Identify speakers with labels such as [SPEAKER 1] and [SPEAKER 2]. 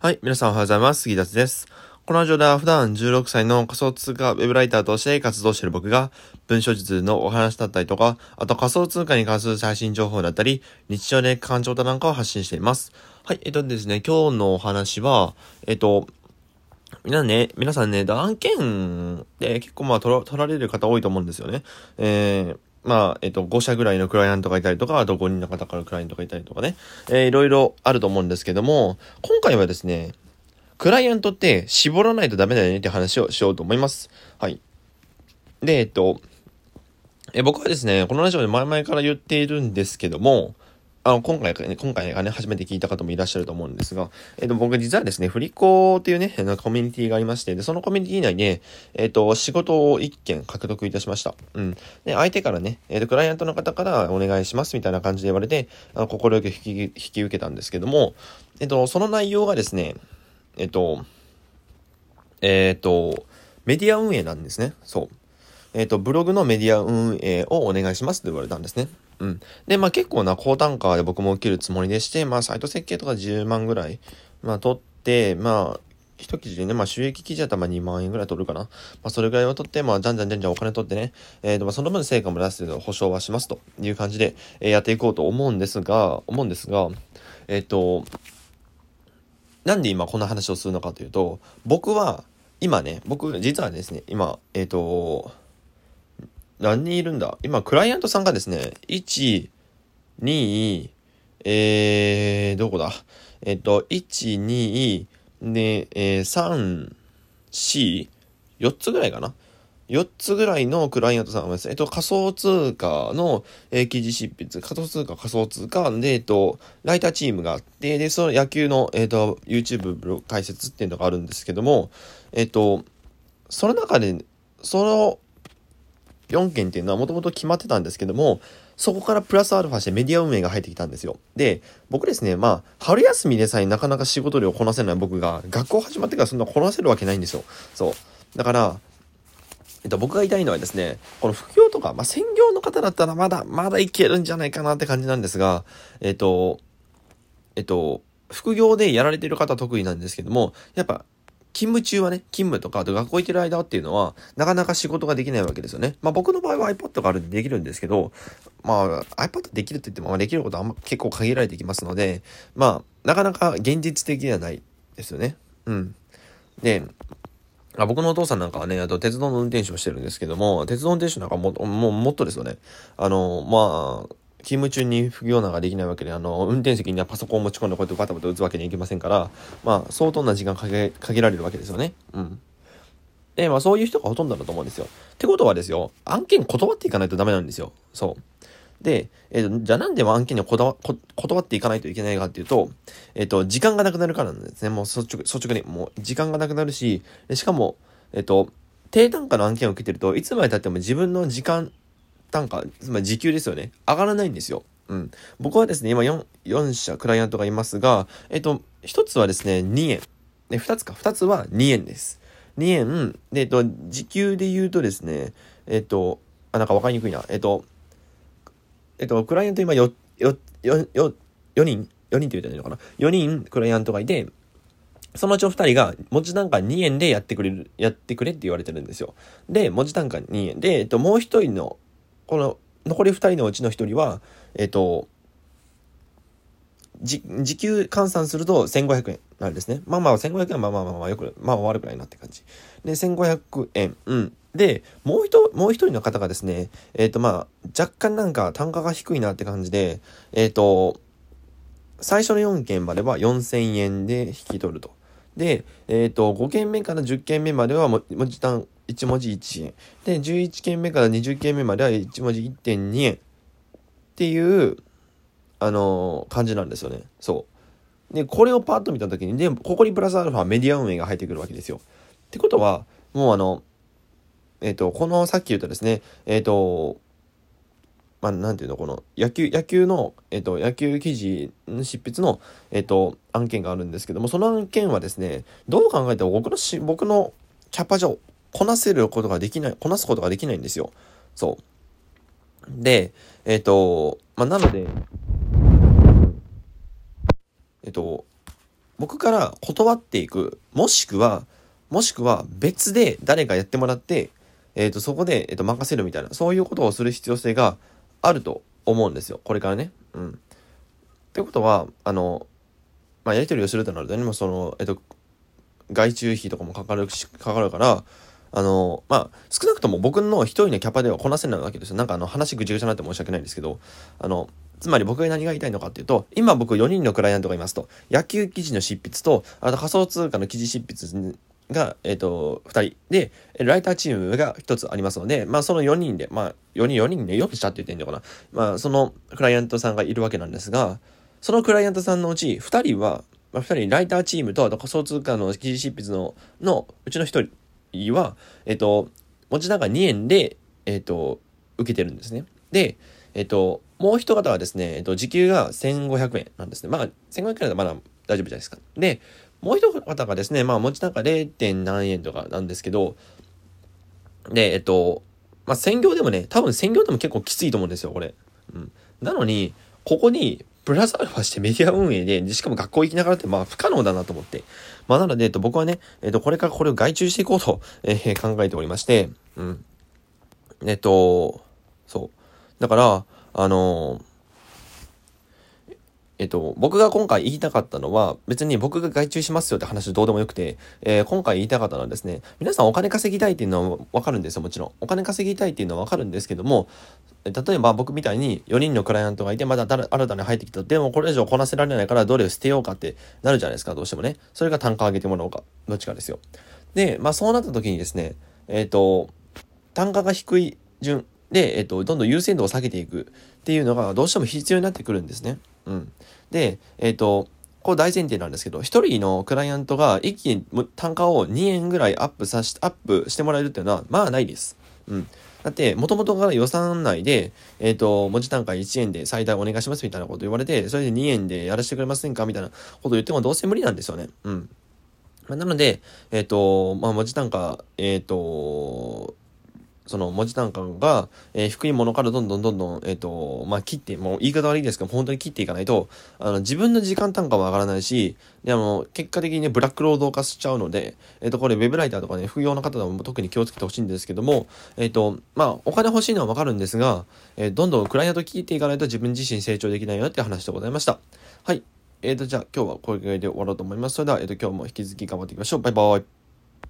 [SPEAKER 1] はい、皆さんおはようございます。杉田です。このラジオでは普段16歳の仮想通貨ウェブライターとして活動している僕が、文章術のお話だったりとか、あと仮想通貨に関する最新情報だったり、日常で感情だなんかを発信しています。はい、えっとですね、今日のお話は、えっと、皆ね、皆さんね、案件で結構まあ取られる方多いと思うんですよね。えーまあ、えっと、5社ぐらいのクライアントがいたりとか、あと5人の方からクライアントがいたりとかね、えー、いろいろあると思うんですけども、今回はですね、クライアントって絞らないとダメだよねって話をしようと思います。はい。で、えっと、え僕はですね、このラジオで前々から言っているんですけども、あの、今回、今回がね、初めて聞いた方もいらっしゃると思うんですが、えっ、ー、と、僕実はですね、振り子っていうね、コミュニティがありまして、で、そのコミュニティ内で、えっ、ー、と、仕事を一件獲得いたしました。うん。で、相手からね、えっ、ー、と、クライアントの方からお願いしますみたいな感じで言われて、あの、心よく引き、引き受けたんですけども、えっ、と、その内容がですね、えっ、と、えっ、と、メディア運営なんですね。そう。えっ、と、ブログのメディア運営をお願いしますって言われたんですね。うん。で、まあ結構な高単価で僕も受けるつもりでして、まあサイト設計とか10万ぐらい、まあ取って、まあ、一記事でね、まあ収益記事だったらまあ2万円ぐらい取るかな。まあそれぐらいを取って、まあじゃんじゃんじゃんじゃんお金取ってね、えーと、まあその分成果も出す保証はしますという感じで、えー、やっていこうと思うんですが、思うんですが、えっ、ー、と、なんで今こんな話をするのかというと、僕は、今ね、僕、実はですね、今、えっ、と、何人いるんだ？今、クライアントさんがですね、1、2、えー、どこだ？えっと、1、2、で、えー、3、4、4つぐらいかな？4つぐらいのクライアントさんがです、えっと、仮想通貨の、えー、記事執筆、仮想通貨、仮想通貨で、えっと、ライターチームがあって、で、その野球の、えっと、YouTube ブ解説っていうのがあるんですけども、えっと、その中で、その4件っていうのはもともと決まってたんですけども、そこからプラスアルファしてメディア運営が入ってきたんですよ。で、僕ですね、まあ、春休みでさえなかなか仕事量をこなせない僕が、学校始まってからそんなこなせるわけないんですよ。そう。だから、えっと、僕が言いたいのはですね、この副業とか、まあ、専業の方だったらまだ、まだいけるんじゃないかなって感じなんですが、えっと、えっと、副業でやられてる方得意なんですけども、やっぱ勤務中はね、勤務とか、あと学校行ってる間っていうのは、なかなか仕事ができないわけですよね。まあ僕の場合は iPad があるんでできるんですけど、まあ iPad できるって言っても、まあ、できることはあんま結構限られてきますので、まあなかなか現実的ではないですよね。うん。で、あ僕のお父さんなんかはね、あと鉄道の運転手をしてるんですけども、鉄道運転手なんかもももっとですよね。あの、まあ、勤務中に副業なんかできないわけで、あの、運転席にはパソコンを持ち込んでこうやってバタバタ打つわけにはいきませんから、まあ、相当な時間かけ、かけられるわけですよね。うん。で、まあ、そういう人がほとんどだと思うんですよ。ってことはですよ、案件断っていかないとダメなんですよ。そう。で、えっ、ー、と、じゃあなんで案件にこだわ、断っていかないといけないかっていうと、えっ、ー、と、時間がなくなるからなんですね。もう率直、率直に、もう時間がなくなるし、しかも、えっ、ー、と、低単価の案件を受けてるといつまで経っても自分の時間単価、つまり時給ですよね。上がらないんですよ。うん。僕はですね、今 4, 4社クライアントがいますが、えっと、1つはですね、2円。で、2つか。2つは2円です。2円。で、えっと、時給で言うとですね、えっと、あ、なんかわかりにくいな。えっと、えっと、クライアント今4、4、4、4人 ?4 人って言ったらいいのかな ?4 人クライアントがいて、そのうちの2人が文字単価2円でやってくれる、やってくれって言われてるんですよ。で、文字単価2円で、えっと、もう1人のこの残り2人のうちの1人は、えっ、と、時給換算すると1500円なんですね。まあまあ1500円はまあまあまあよく、まあ悪くないなって感じ。で、1500円。うん。で、もう一、もう一人の方がですね、えっ、ー、とまあ、若干なんか単価が低いなって感じで、えっ、ー、と、最初の4件までは4000円で引き取ると。で、えっ、ー、と、5件目から10件目までは文字単1文字1円。で、11件目から20件目までは1文字1.2円。っていう、あのー、感じなんですよね。そう。で、これをパッと見たときに、で、ここにプラスアルファメディア運営が入ってくるわけですよ。ってことは、もうあの、えっ、ー、と、このさっき言ったですね、えっ、ー、と、まあ、なんていうの、この野球、野球の、えっ、と、野球記事の執筆の、えっ、と、案件があるんですけども、その案件はですね、どう考えても僕のし、僕のキャパ上、こなせることができない、こなすことができないんですよ。そう。で、えっ、ー、と、まあ、なので、えっ、ー、と、僕から断っていく、もしくは、もしくは別で誰かやってもらって、えっ、ー、と、そこで、えっ、と、任せるみたいな、そういうことをする必要性があると思うんですよ。これからね。うん。ってことは、あの、まあ、やり取りをするとなるとね、もその、えっ、と、外注費とかもかかるし、かかるから、あの、まあ、少なくとも僕の一人のキャパではこなせないわけですよ。なんかあの話ぐちゃぐちゃになって申し訳ないんですけど、あの、つまり僕が何が言いたいのかっていうと、今僕4人のクライアントがいますと、野球記事の執筆と、あと仮想通貨の記事執筆が、えっ、ー、と、2人で、ライターチームが1つありますので、まあその4人で、まあ4人、4人でよくしたって言ってんのかな。まあそのクライアントさんがいるわけなんですが、そのクライアントさんのうち2人は、まあ、2人、ライターチームと仮想通貨の記事執筆の、のうちの1人は、えっ、と、持ち高2円で、えっ、と、受けてるんですね。で、えっ、と、もう一方はですね、えっと、時給が1500円なんですね。まあ、1500円だとまだ大丈夫じゃないですか。で、もう一方がですね、まあ、持ちなんか 0. 何円とかなんですけど、で、えっと、まあ、専業でもね、多分専業でも結構きついと思うんですよ、これ。うん。なのに、ここに、プラスアルファしてメディア運営で、しかも学校行きながらって、まあ、不可能だなと思って。まあ、なので、えっと、僕はね、えっと、これからこれを外注していこうと、えー、考えておりまして、うん。えっと、そう。だから、あのえっと、僕が今回言いたかったのは、別に僕が外注しますよって話どうでもよくて、えー、今回言いたかったのはですね、皆さんお金稼ぎたいっていうのはわかるんですよ、もちろん。お金稼ぎたいっていうのはわかるんですけども、例えば僕みたいに4人のクライアントがいて、まだ新たに入ってきた。でもこれ以上こなせられないからどれを捨てようかってなるじゃないですか、どうしてもね。それが単価上げてもらおうか、どっちかですよ。で、まあそうなった時にですね、えっ、ー、と、単価が低い順で、えっ、ー、と、どんどん優先度を下げていくっていうのがどうしても必要になってくるんですね。うん。で、えっ、ー、と、こう大前提なんですけど、一人のクライアントが一気に単価を2円ぐらいアップさし、アップしてもらえるっていうのは、まあないです。うん。だって、もともとから予算内で、えっ、ー、と、文字単価1円で最大お願いしますみたいなこと言われて、それで2円でやらせてくれませんかみたいなこと言ってもどうせ無理なんですよね。うん。なので、えっ、ー、と、まあ、文字単価、えっ、ー、と、その文字単価が、えー、低いものからどんどんどんどん、えっ、ー、と、まあ、切って、もう言い方悪いですけど、本当に切っていかないと、あの、自分の時間単価も上がらないし、で、あの、結果的にね、ブラック労働化しちゃうので、えっ、ー、と、これ、ウェブライターとかね、副業の方でも特に気をつけてほしいんですけども、えっ、と、まあ、お金欲しいのはわかるんですが、えどんどんクライアント聞いていかないと自分自身成長できないよって話でございました。はい。えっ、と、じゃあ今日はこれぐらいで終わろうと思います。それでは、えっ、と、今日も引き続き頑張っていきましょう。バイバイ。